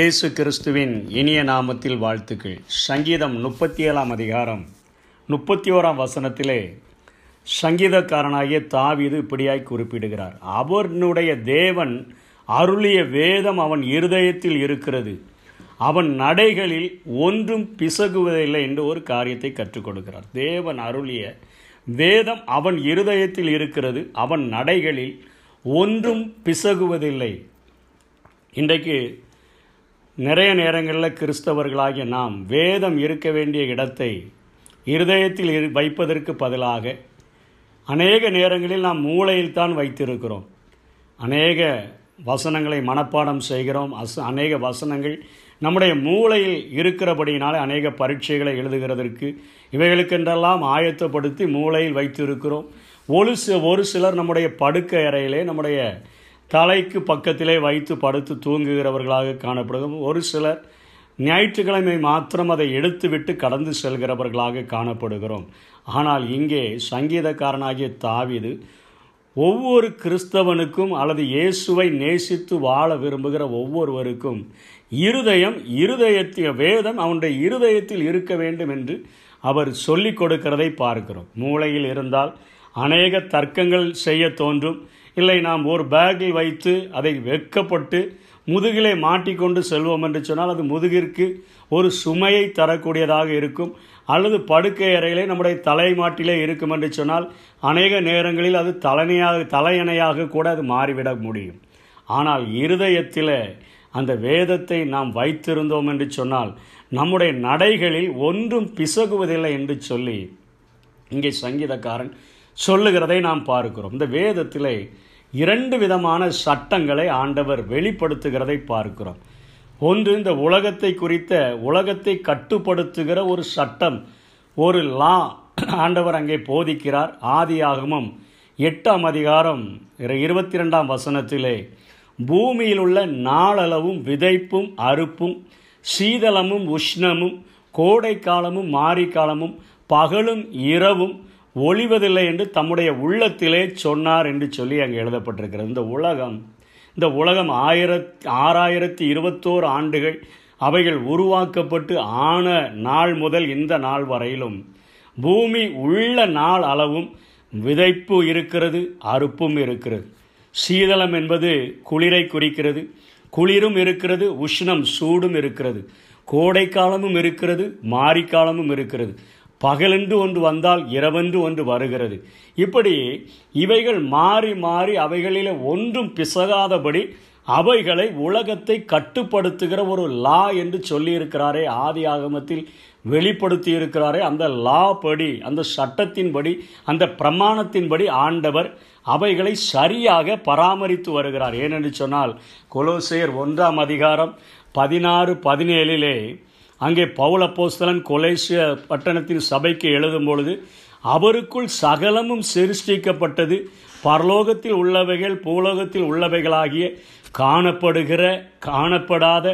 இயேசு கிறிஸ்துவின் இனிய நாமத்தில் வாழ்த்துக்கள் சங்கீதம் முப்பத்தி ஏழாம் அதிகாரம் முப்பத்தி ஓராம் வசனத்திலே சங்கீதக்காரனாகிய தாவிது இப்படியாய் குறிப்பிடுகிறார் அவனுடைய தேவன் அருளிய வேதம் அவன் இருதயத்தில் இருக்கிறது அவன் நடைகளில் ஒன்றும் பிசகுவதில்லை என்று ஒரு காரியத்தை கற்றுக் கொடுக்கிறார் தேவன் அருளிய வேதம் அவன் இருதயத்தில் இருக்கிறது அவன் நடைகளில் ஒன்றும் பிசகுவதில்லை இன்றைக்கு நிறைய நேரங்களில் கிறிஸ்தவர்களாகிய நாம் வேதம் இருக்க வேண்டிய இடத்தை இருதயத்தில் வைப்பதற்கு பதிலாக அநேக நேரங்களில் நாம் மூளையில் தான் வைத்திருக்கிறோம் அநேக வசனங்களை மனப்பாடம் செய்கிறோம் அஸ் அநேக வசனங்கள் நம்முடைய மூளையில் இருக்கிறபடியினால் அநேக பரீட்சைகளை எழுதுகிறதற்கு இவைகளுக்கென்றெல்லாம் ஆயத்தப்படுத்தி மூளையில் வைத்திருக்கிறோம் ஒரு ஒரு சிலர் நம்முடைய படுக்கை அறையிலே நம்முடைய தலைக்கு பக்கத்திலே வைத்து படுத்து தூங்குகிறவர்களாக காணப்படுகிறோம் ஒரு சிலர் ஞாயிற்றுக்கிழமை மாத்திரம் அதை எடுத்துவிட்டு கடந்து செல்கிறவர்களாக காணப்படுகிறோம் ஆனால் இங்கே சங்கீதக்காரனாகிய தாவிது ஒவ்வொரு கிறிஸ்தவனுக்கும் அல்லது இயேசுவை நேசித்து வாழ விரும்புகிற ஒவ்வொருவருக்கும் இருதயம் இருதயத்திய வேதம் அவனுடைய இருதயத்தில் இருக்க வேண்டும் என்று அவர் சொல்லிக் கொடுக்கிறதை பார்க்கிறோம் மூளையில் இருந்தால் அநேக தர்க்கங்கள் செய்ய தோன்றும் இல்லை நாம் ஒரு பேக்கில் வைத்து அதை வெக்கப்பட்டு முதுகிலே மாட்டிக்கொண்டு செல்வோம் என்று சொன்னால் அது முதுகிற்கு ஒரு சுமையை தரக்கூடியதாக இருக்கும் அல்லது படுக்கை அறையிலே நம்முடைய மாட்டிலே இருக்கும் என்று சொன்னால் அநேக நேரங்களில் அது தலைமையாக தலையணையாக கூட அது மாறிவிட முடியும் ஆனால் இருதயத்தில் அந்த வேதத்தை நாம் வைத்திருந்தோம் என்று சொன்னால் நம்முடைய நடைகளில் ஒன்றும் பிசகுவதில்லை என்று சொல்லி இங்கே சங்கீதக்காரன் சொல்லுகிறதை நாம் பார்க்கிறோம் இந்த வேதத்திலே இரண்டு விதமான சட்டங்களை ஆண்டவர் வெளிப்படுத்துகிறதை பார்க்கிறோம் ஒன்று இந்த உலகத்தை குறித்த உலகத்தை கட்டுப்படுத்துகிற ஒரு சட்டம் ஒரு லா ஆண்டவர் அங்கே போதிக்கிறார் ஆதியாகமும் எட்டாம் அதிகாரம் இருபத்தி ரெண்டாம் வசனத்திலே பூமியில் உள்ள நாளளவும் விதைப்பும் அறுப்பும் சீதளமும் உஷ்ணமும் கோடை காலமும் மாரிக்காலமும் பகலும் இரவும் ஒளிவதில்லை என்று தம்முடைய உள்ளத்திலே சொன்னார் என்று சொல்லி அங்கே எழுதப்பட்டிருக்கிறது இந்த உலகம் இந்த உலகம் ஆயிரத் ஆறாயிரத்தி இருபத்தோரு ஆண்டுகள் அவைகள் உருவாக்கப்பட்டு ஆன நாள் முதல் இந்த நாள் வரையிலும் பூமி உள்ள நாள் அளவும் விதைப்பு இருக்கிறது அறுப்பும் இருக்கிறது சீதளம் என்பது குளிரை குறிக்கிறது குளிரும் இருக்கிறது உஷ்ணம் சூடும் இருக்கிறது கோடைக்காலமும் இருக்கிறது மாரிக்காலமும் இருக்கிறது பகலென்று ஒன்று வந்தால் இரவென்று ஒன்று வருகிறது இப்படி இவைகள் மாறி மாறி அவைகளில் ஒன்றும் பிசகாதபடி அவைகளை உலகத்தை கட்டுப்படுத்துகிற ஒரு லா என்று சொல்லியிருக்கிறாரே ஆதி ஆகமத்தில் வெளிப்படுத்தி இருக்கிறாரே அந்த லா படி அந்த சட்டத்தின்படி அந்த பிரமாணத்தின்படி ஆண்டவர் அவைகளை சரியாக பராமரித்து வருகிறார் ஏனென்று சொன்னால் கொலோசேர் ஒன்றாம் அதிகாரம் பதினாறு பதினேழிலே அங்கே பௌலப்போஸ்தலன் கொலேசிய பட்டணத்தின் சபைக்கு எழுதும் பொழுது அவருக்குள் சகலமும் சிருஷ்டிக்கப்பட்டது பரலோகத்தில் உள்ளவைகள் பூலோகத்தில் உள்ளவைகளாகிய காணப்படுகிற காணப்படாத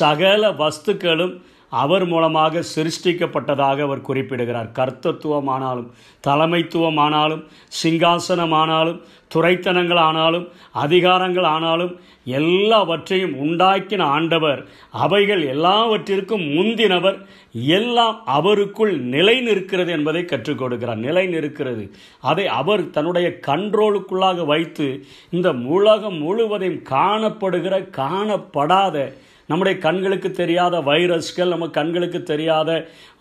சகல வஸ்துக்களும் அவர் மூலமாக சிருஷ்டிக்கப்பட்டதாக அவர் குறிப்பிடுகிறார் கர்த்தத்துவமானாலும் தலைமைத்துவமானாலும் சிங்காசனமானாலும் துறைத்தனங்கள் ஆனாலும் அதிகாரங்கள் ஆனாலும் எல்லாவற்றையும் உண்டாக்கின ஆண்டவர் அவைகள் எல்லாவற்றிற்கும் முந்தினவர் எல்லாம் அவருக்குள் நிலை நிற்கிறது என்பதை கற்றுக் கொடுக்கிறார் நிலை நிற்கிறது அதை அவர் தன்னுடைய கண்ட்ரோலுக்குள்ளாக வைத்து இந்த உலகம் முழுவதையும் காணப்படுகிற காணப்படாத நம்முடைய கண்களுக்கு தெரியாத வைரஸ்கள் நம்ம கண்களுக்கு தெரியாத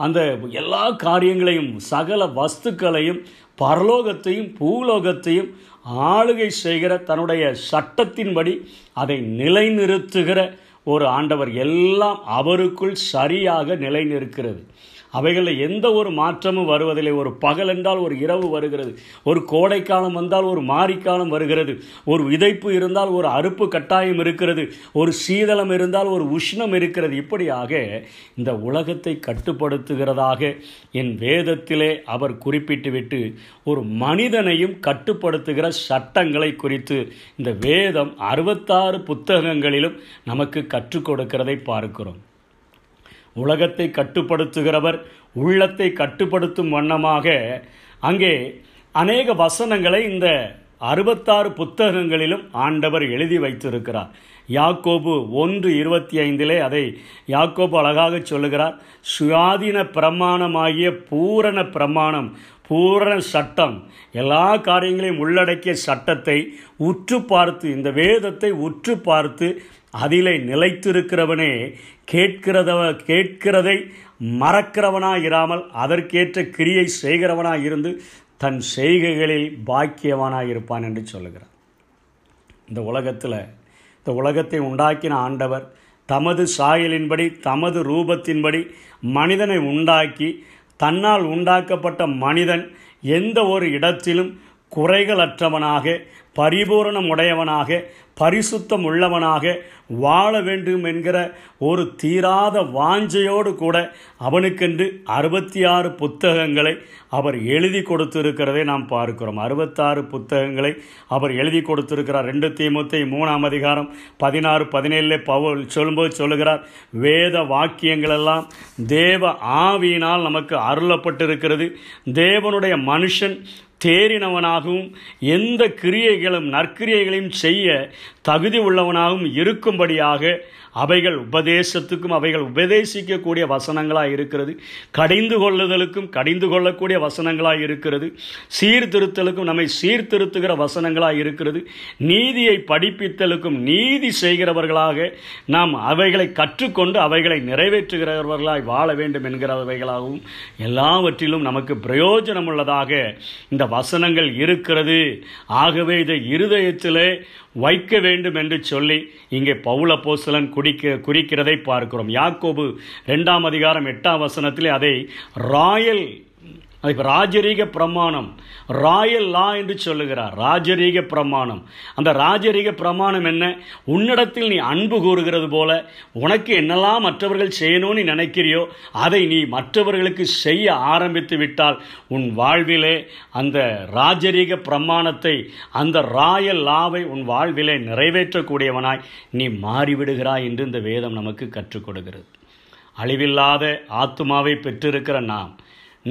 அந்த எல்லா காரியங்களையும் சகல வஸ்துக்களையும் பரலோகத்தையும் பூலோகத்தையும் ஆளுகை செய்கிற தன்னுடைய சட்டத்தின்படி அதை நிலைநிறுத்துகிற ஒரு ஆண்டவர் எல்லாம் அவருக்குள் சரியாக நிலைநிறுக்கிறது அவைகளில் எந்த ஒரு மாற்றமும் வருவதில்லை ஒரு பகல் என்றால் ஒரு இரவு வருகிறது ஒரு கோடைக்காலம் வந்தால் ஒரு மாரிக்காலம் வருகிறது ஒரு விதைப்பு இருந்தால் ஒரு அறுப்பு கட்டாயம் இருக்கிறது ஒரு சீதளம் இருந்தால் ஒரு உஷ்ணம் இருக்கிறது இப்படியாக இந்த உலகத்தை கட்டுப்படுத்துகிறதாக என் வேதத்திலே அவர் குறிப்பிட்டுவிட்டு ஒரு மனிதனையும் கட்டுப்படுத்துகிற சட்டங்களை குறித்து இந்த வேதம் அறுபத்தாறு புத்தகங்களிலும் நமக்கு கற்றுக் கொடுக்கிறதை பார்க்கிறோம் உலகத்தை கட்டுப்படுத்துகிறவர் உள்ளத்தை கட்டுப்படுத்தும் வண்ணமாக அங்கே அநேக வசனங்களை இந்த அறுபத்தாறு புத்தகங்களிலும் ஆண்டவர் எழுதி வைத்திருக்கிறார் யாக்கோபு ஒன்று இருபத்தி ஐந்திலே அதை யாக்கோபு அழகாக சொல்லுகிறார் சுயாதீன பிரமாணமாகிய பூரண பிரமாணம் பூரண சட்டம் எல்லா காரியங்களையும் உள்ளடக்கிய சட்டத்தை உற்று பார்த்து இந்த வேதத்தை உற்று பார்த்து அதிலே நிலைத்திருக்கிறவனே கேட்கிறதவ கேட்கிறதை மறக்கிறவனாக இராமல் அதற்கேற்ற கிரியை செய்கிறவனாக இருந்து தன் செய்கைகளில் பாக்கியவனாக இருப்பான் என்று சொல்லுகிறான் இந்த உலகத்தில் இந்த உலகத்தை உண்டாக்கின ஆண்டவர் தமது சாயலின்படி தமது ரூபத்தின்படி மனிதனை உண்டாக்கி தன்னால் உண்டாக்கப்பட்ட மனிதன் எந்த ஒரு இடத்திலும் குறைகளற்றவனாக பரிபூரணம் உடையவனாக பரிசுத்தம் உள்ளவனாக வாழ வேண்டும் என்கிற ஒரு தீராத வாஞ்சையோடு கூட அவனுக்கென்று அறுபத்தி ஆறு புத்தகங்களை அவர் எழுதி கொடுத்திருக்கிறதை நாம் பார்க்கிறோம் அறுபத்தாறு புத்தகங்களை அவர் எழுதி கொடுத்திருக்கிறார் ரெண்டு தீமுத்தை மூணாம் அதிகாரம் பதினாறு பதினேழில் பவுல் சொல்லும்போது சொல்லுகிறார் வேத வாக்கியங்களெல்லாம் தேவ ஆவியினால் நமக்கு அருளப்பட்டிருக்கிறது தேவனுடைய மனுஷன் தேறினவனாகவும் எந்த கிரியைகளும் நற்கிரியைகளையும் செய்ய தகுதி உள்ளவனாகவும் இருக்கும்படியாக அவைகள் உபதேசத்துக்கும் அவைகள் உபதேசிக்கக்கூடிய வசனங்களாக இருக்கிறது கடிந்து கொள்ளுதலுக்கும் கடிந்து கொள்ளக்கூடிய வசனங்களாக இருக்கிறது சீர்திருத்தலுக்கும் நம்மை சீர்திருத்துகிற வசனங்களாக இருக்கிறது நீதியை படிப்பித்தலுக்கும் நீதி செய்கிறவர்களாக நாம் அவைகளை கற்றுக்கொண்டு அவைகளை நிறைவேற்றுகிறவர்களாய் வாழ வேண்டும் என்கிறவைகளாகவும் எல்லாவற்றிலும் நமக்கு பிரயோஜனம் உள்ளதாக இந்த வசனங்கள் இருக்கிறது ஆகவே இதை இருதயத்தில் வைக்க வேண்டும் வேண்டும் என்று சொல்லி இங்கே பவுல போசலன் குடிக்க குறிக்கிறதை பார்க்கிறோம் யாக்கோபு ரெண்டாம் அதிகாரம் எட்டாம் வசனத்தில் அதை ராயல் அது இப்போ ராஜரீக பிரமாணம் ராயல் லா என்று சொல்லுகிறார் ராஜரீக பிரமாணம் அந்த ராஜரீக பிரமாணம் என்ன உன்னிடத்தில் நீ அன்பு கூறுகிறது போல உனக்கு என்னெல்லாம் மற்றவர்கள் செய்யணும்னு நீ நினைக்கிறியோ அதை நீ மற்றவர்களுக்கு செய்ய ஆரம்பித்து விட்டால் உன் வாழ்விலே அந்த ராஜரீக பிரமாணத்தை அந்த ராயல் லாவை உன் வாழ்விலே நிறைவேற்றக்கூடியவனாய் நீ மாறிவிடுகிறாய் என்று இந்த வேதம் நமக்கு கற்றுக் கொடுக்கிறது அழிவில்லாத ஆத்மாவை பெற்றிருக்கிற நாம்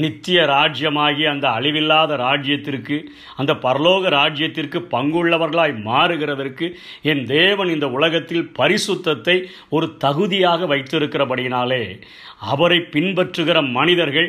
நித்திய ராஜ்யமாகி அந்த அழிவில்லாத ராஜ்யத்திற்கு அந்த பரலோக ராஜ்யத்திற்கு பங்குள்ளவர்களாய் மாறுகிறதற்கு என் தேவன் இந்த உலகத்தில் பரிசுத்தத்தை ஒரு தகுதியாக வைத்திருக்கிறபடியினாலே அவரை பின்பற்றுகிற மனிதர்கள்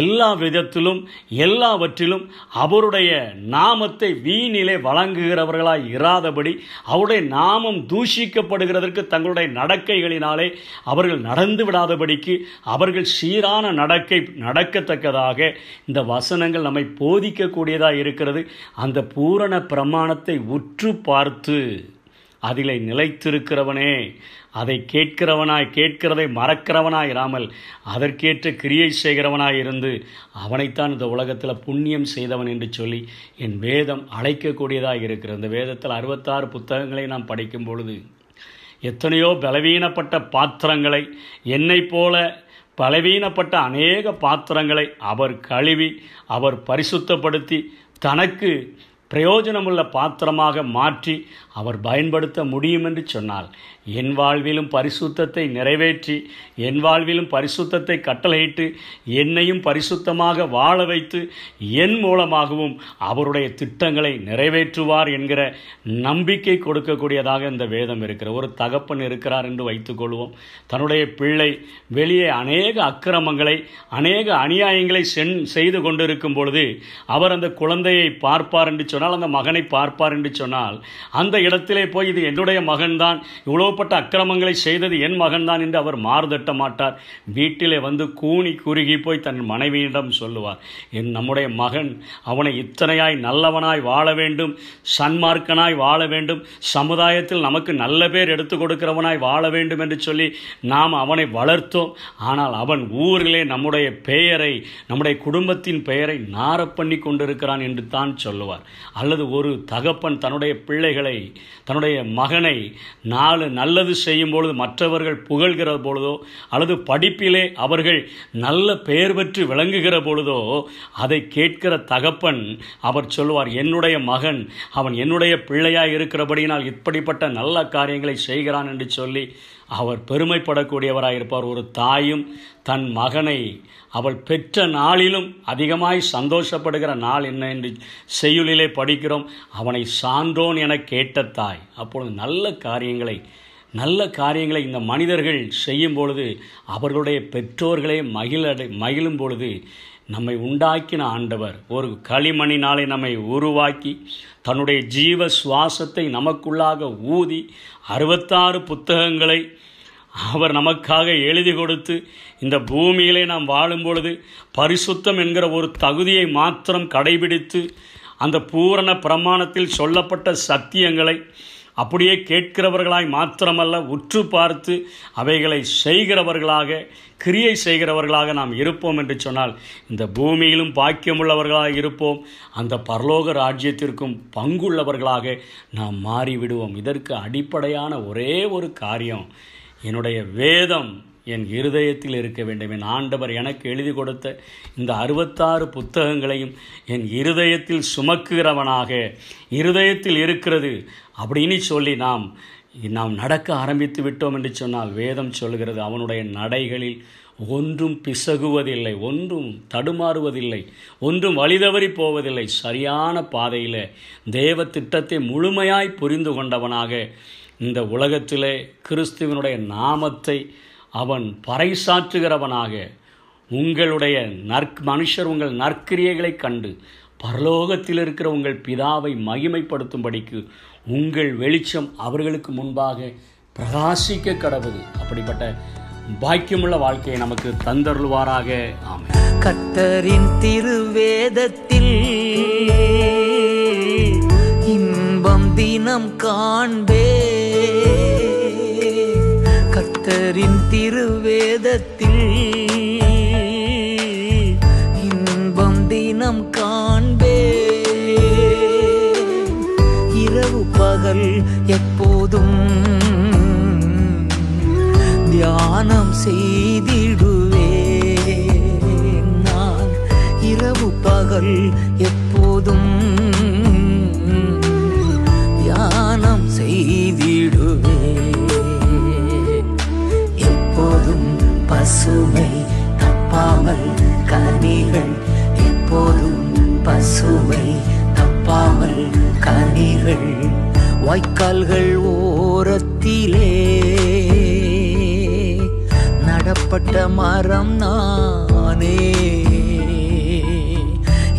எல்லா விதத்திலும் எல்லாவற்றிலும் அவருடைய நாமத்தை வீணிலே வழங்குகிறவர்களாய் இராதபடி அவருடைய நாமம் தூஷிக்கப்படுகிறதற்கு தங்களுடைய நடக்கைகளினாலே அவர்கள் நடந்து விடாதபடிக்கு அவர்கள் சீரான நடக்கை நடக்கத்தக்க குறிப்பிடத்தக்கதாக இந்த வசனங்கள் நம்மை போதிக்கக்கூடியதாக இருக்கிறது அந்த பூரண பிரமாணத்தை உற்று பார்த்து அதிலே நிலைத்திருக்கிறவனே அதை கேட்கிறவனாய் கேட்கிறதை மறக்கிறவனாய் இராமல் அதற்கேற்ற கிரியை செய்கிறவனாய் இருந்து அவனைத்தான் இந்த உலகத்தில் புண்ணியம் செய்தவன் என்று சொல்லி என் வேதம் அழைக்கக்கூடியதாக இருக்கிறது இந்த வேதத்தில் அறுபத்தாறு புத்தகங்களை நாம் படிக்கும் பொழுது எத்தனையோ பலவீனப்பட்ட பாத்திரங்களை என்னை போல பலவீனப்பட்ட அநேக பாத்திரங்களை அவர் கழுவி அவர் பரிசுத்தப்படுத்தி தனக்கு பிரயோஜனமுள்ள பாத்திரமாக மாற்றி அவர் பயன்படுத்த முடியும் என்று சொன்னால் என் வாழ்விலும் பரிசுத்தத்தை நிறைவேற்றி என் வாழ்விலும் பரிசுத்தத்தை கட்டளையிட்டு என்னையும் பரிசுத்தமாக வாழ வைத்து என் மூலமாகவும் அவருடைய திட்டங்களை நிறைவேற்றுவார் என்கிற நம்பிக்கை கொடுக்கக்கூடியதாக இந்த வேதம் இருக்கிற ஒரு தகப்பன் இருக்கிறார் என்று வைத்துக்கொள்வோம் தன்னுடைய பிள்ளை வெளியே அநேக அக்கிரமங்களை அநேக அநியாயங்களை சென் செய்து கொண்டிருக்கும் பொழுது அவர் அந்த குழந்தையை பார்ப்பார் என்று சொன்ன அதனால் அந்த மகனை பார்ப்பார் என்று சொன்னால் அந்த இடத்திலே போய் இது என்னுடைய மகன்தான் இவ்வளோப்பட்ட அக்கிரமங்களை செய்தது என் மகன்தான் என்று அவர் மாறுதட்ட மாட்டார் வீட்டிலே வந்து கூணி குறுகி போய் தன் மனைவியிடம் சொல்லுவார் என் நம்முடைய மகன் அவனை இத்தனையாய் நல்லவனாய் வாழ வேண்டும் சன்மார்க்கனாய் வாழ வேண்டும் சமுதாயத்தில் நமக்கு நல்ல பேர் எடுத்து கொடுக்கிறவனாய் வாழ வேண்டும் என்று சொல்லி நாம் அவனை வளர்த்தோம் ஆனால் அவன் ஊரிலே நம்முடைய பெயரை நம்முடைய குடும்பத்தின் பெயரை நார பண்ணி கொண்டிருக்கிறான் என்று தான் சொல்லுவார் அல்லது ஒரு தகப்பன் தன்னுடைய பிள்ளைகளை தன்னுடைய மகனை நாலு நல்லது செய்யும் பொழுது மற்றவர்கள் புகழ்கிற பொழுதோ அல்லது படிப்பிலே அவர்கள் நல்ல பெயர் பெற்று விளங்குகிற பொழுதோ அதை கேட்கிற தகப்பன் அவர் சொல்வார் என்னுடைய மகன் அவன் என்னுடைய பிள்ளையாக இருக்கிறபடியினால் இப்படிப்பட்ட நல்ல காரியங்களை செய்கிறான் என்று சொல்லி அவர் பெருமைப்படக்கூடியவராக இருப்பார் ஒரு தாயும் தன் மகனை அவள் பெற்ற நாளிலும் அதிகமாய் சந்தோஷப்படுகிற நாள் என்ன என்று செய்யுளிலே படிக்கிறோம் அவனை சான்றோன் என கேட்ட தாய் அப்பொழுது நல்ல காரியங்களை நல்ல காரியங்களை இந்த மனிதர்கள் செய்யும் பொழுது அவர்களுடைய பெற்றோர்களே மகிழடை மகிழும் பொழுது நம்மை உண்டாக்கின ஆண்டவர் ஒரு களிமணினாலே நம்மை உருவாக்கி தன்னுடைய ஜீவ சுவாசத்தை நமக்குள்ளாக ஊதி அறுபத்தாறு புத்தகங்களை அவர் நமக்காக எழுதி கொடுத்து இந்த பூமியிலே நாம் வாழும் பொழுது பரிசுத்தம் என்கிற ஒரு தகுதியை மாத்திரம் கடைபிடித்து அந்த பூரண பிரமாணத்தில் சொல்லப்பட்ட சத்தியங்களை அப்படியே கேட்கிறவர்களாய் மாத்திரமல்ல உற்று பார்த்து அவைகளை செய்கிறவர்களாக கிரியை செய்கிறவர்களாக நாம் இருப்போம் என்று சொன்னால் இந்த பூமியிலும் பாக்கியமுள்ளவர்களாக இருப்போம் அந்த பரலோக ராஜ்யத்திற்கும் பங்குள்ளவர்களாக நாம் மாறிவிடுவோம் இதற்கு அடிப்படையான ஒரே ஒரு காரியம் என்னுடைய வேதம் என் இருதயத்தில் இருக்க வேண்டும் என் ஆண்டவர் எனக்கு எழுதி கொடுத்த இந்த அறுபத்தாறு புத்தகங்களையும் என் இருதயத்தில் சுமக்குகிறவனாக இருதயத்தில் இருக்கிறது அப்படின்னு சொல்லி நாம் நாம் நடக்க ஆரம்பித்து விட்டோம் என்று சொன்னால் வேதம் சொல்கிறது அவனுடைய நடைகளில் ஒன்றும் பிசகுவதில்லை ஒன்றும் தடுமாறுவதில்லை ஒன்றும் வழிதவறி போவதில்லை சரியான பாதையில் தேவ திட்டத்தை முழுமையாய் புரிந்து கொண்டவனாக இந்த உலகத்திலே கிறிஸ்துவனுடைய நாமத்தை அவன் பறைசாற்றுகிறவனாக உங்களுடைய நற்க மனுஷர் உங்கள் நற்கிரியைகளை கண்டு பரலோகத்தில் இருக்கிற உங்கள் பிதாவை மகிமைப்படுத்தும்படிக்கு உங்கள் வெளிச்சம் அவர்களுக்கு முன்பாக பிரகாசிக்க கடவுது அப்படிப்பட்ட பாக்கியமுள்ள வாழ்க்கையை நமக்கு தந்தருள்வாராக ஆமை கத்தரின் திருவேதத்தில் இன்பம் தினம் காண்பே கர்த்தரின் திருவேதத்தில் இன்பம் தினம் காண்பே இரவு பகல் எப்போதும் தியானம் செய்திடுவே நான் இரவு பகல் எப்போதும் பசுமை தப்பாமல் கனிகள் எப்போதும் பசுமை தப்பாமல் கனிகள் வாய்க்கால்கள் ஓரத்திலே நடப்பட்ட மரம் நானே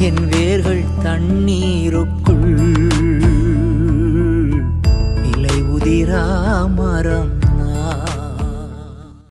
என் வேர்கள் தண்ணீருக்குள் இலை உதிரா மரம்